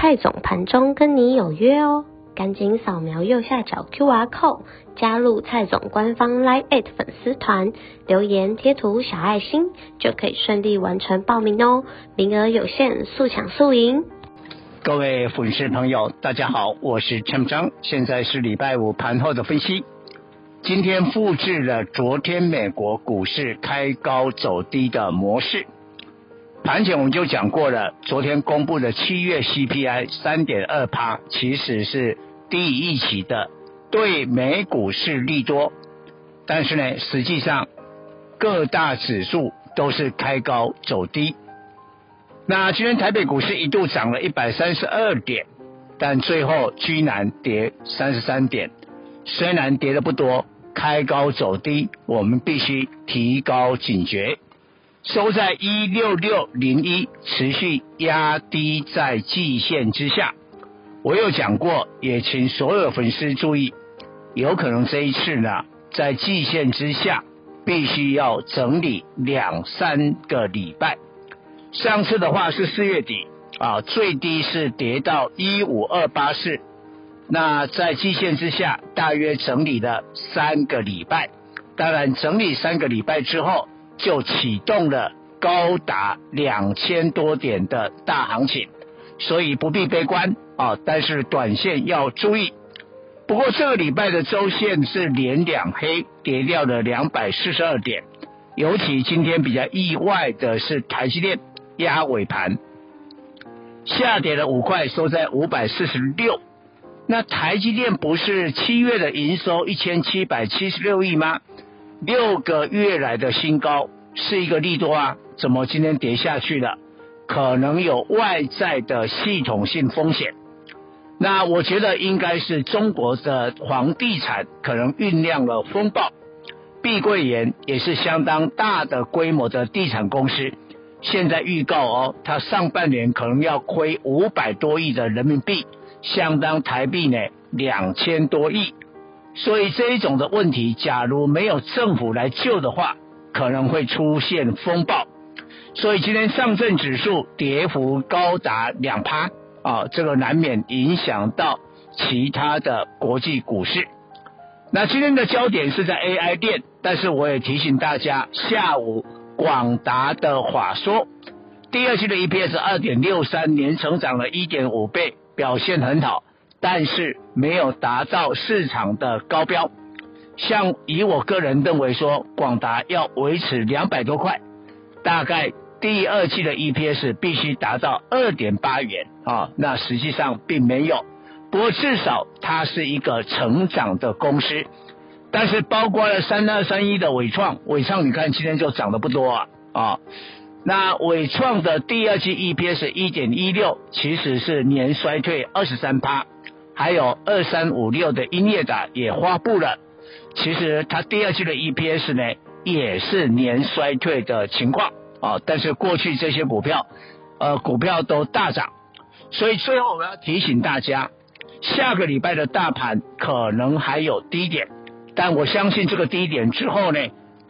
蔡总盘中跟你有约哦，赶紧扫描右下角 QR code 加入蔡总官方 Line@ 粉丝团，留言贴图小爱心就可以顺利完成报名哦，名额有限，速抢速赢。各位粉丝朋友，大家好，我是陈章，现在是礼拜五盘后的分析。今天复制了昨天美国股市开高走低的模式。盘前我们就讲过了，昨天公布的七月 CPI 三点二趴，其实是低于预期的，对美股是利多。但是呢，实际上各大指数都是开高走低。那今天台北股市一度涨了一百三十二点，但最后居然跌三十三点。虽然跌的不多，开高走低，我们必须提高警觉。收在一六六零一，持续压低在季线之下。我有讲过，也请所有粉丝注意，有可能这一次呢，在季线之下，必须要整理两三个礼拜。上次的话是四月底啊，最低是跌到一五二八四，那在季线之下，大约整理了三个礼拜。当然，整理三个礼拜之后。就启动了高达两千多点的大行情，所以不必悲观啊。但是短线要注意。不过这个礼拜的周线是连两黑，跌掉了两百四十二点。尤其今天比较意外的是台积电压尾盘，下跌了五块，收在五百四十六。那台积电不是七月的营收一千七百七十六亿吗？六个月来的新高是一个利多啊，怎么今天跌下去了？可能有外在的系统性风险。那我觉得应该是中国的房地产可能酝酿了风暴。碧桂园也是相当大的规模的地产公司，现在预告哦，它上半年可能要亏五百多亿的人民币，相当台币呢两千多亿。所以这一种的问题，假如没有政府来救的话，可能会出现风暴。所以今天上证指数跌幅高达两趴啊，这个难免影响到其他的国际股市。那今天的焦点是在 AI 店，但是我也提醒大家，下午广达的话说，第二季的 EPS 二点六三年成长了一点五倍，表现很好。但是没有达到市场的高标，像以我个人认为说，广达要维持两百多块，大概第二季的 EPS 必须达到二点八元啊，那实际上并没有，不过至少它是一个成长的公司，但是包括了三二三一的伟创，伟创你看今天就涨得不多啊啊，那伟创的第二季 EPS 一点一六，其实是年衰退二十三趴。还有二三五六的音乐的也发布了，其实它第二季的 EPS 呢也是年衰退的情况。啊，但是过去这些股票，呃，股票都大涨，所以最后我要提醒大家，下个礼拜的大盘可能还有低点，但我相信这个低点之后呢，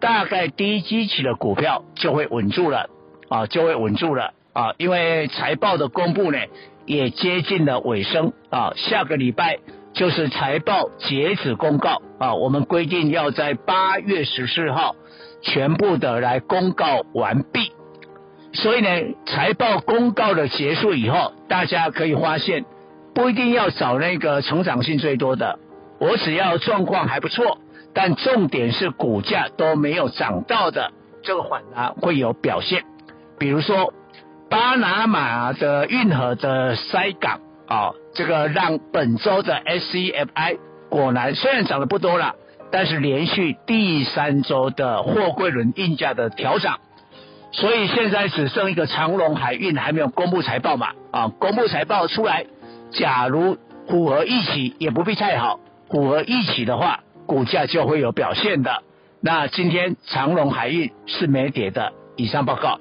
大概低基期的股票就会稳住了。啊，就会稳住了。啊，因为财报的公布呢。也接近了尾声啊，下个礼拜就是财报截止公告啊，我们规定要在八月十四号全部的来公告完毕，所以呢，财报公告的结束以后，大家可以发现不一定要找那个成长性最多的，我只要状况还不错，但重点是股价都没有涨到的，这个反而会有表现，比如说。巴拿马的运河的塞港啊，这个让本周的 SCFI 果然虽然涨得不多了，但是连续第三周的货柜轮运价的调涨，所以现在只剩一个长荣海运还没有公布财报嘛啊，公布财报出来，假如符合预期也不必太好，符合预期的话，股价就会有表现的。那今天长荣海运是没跌的。以上报告。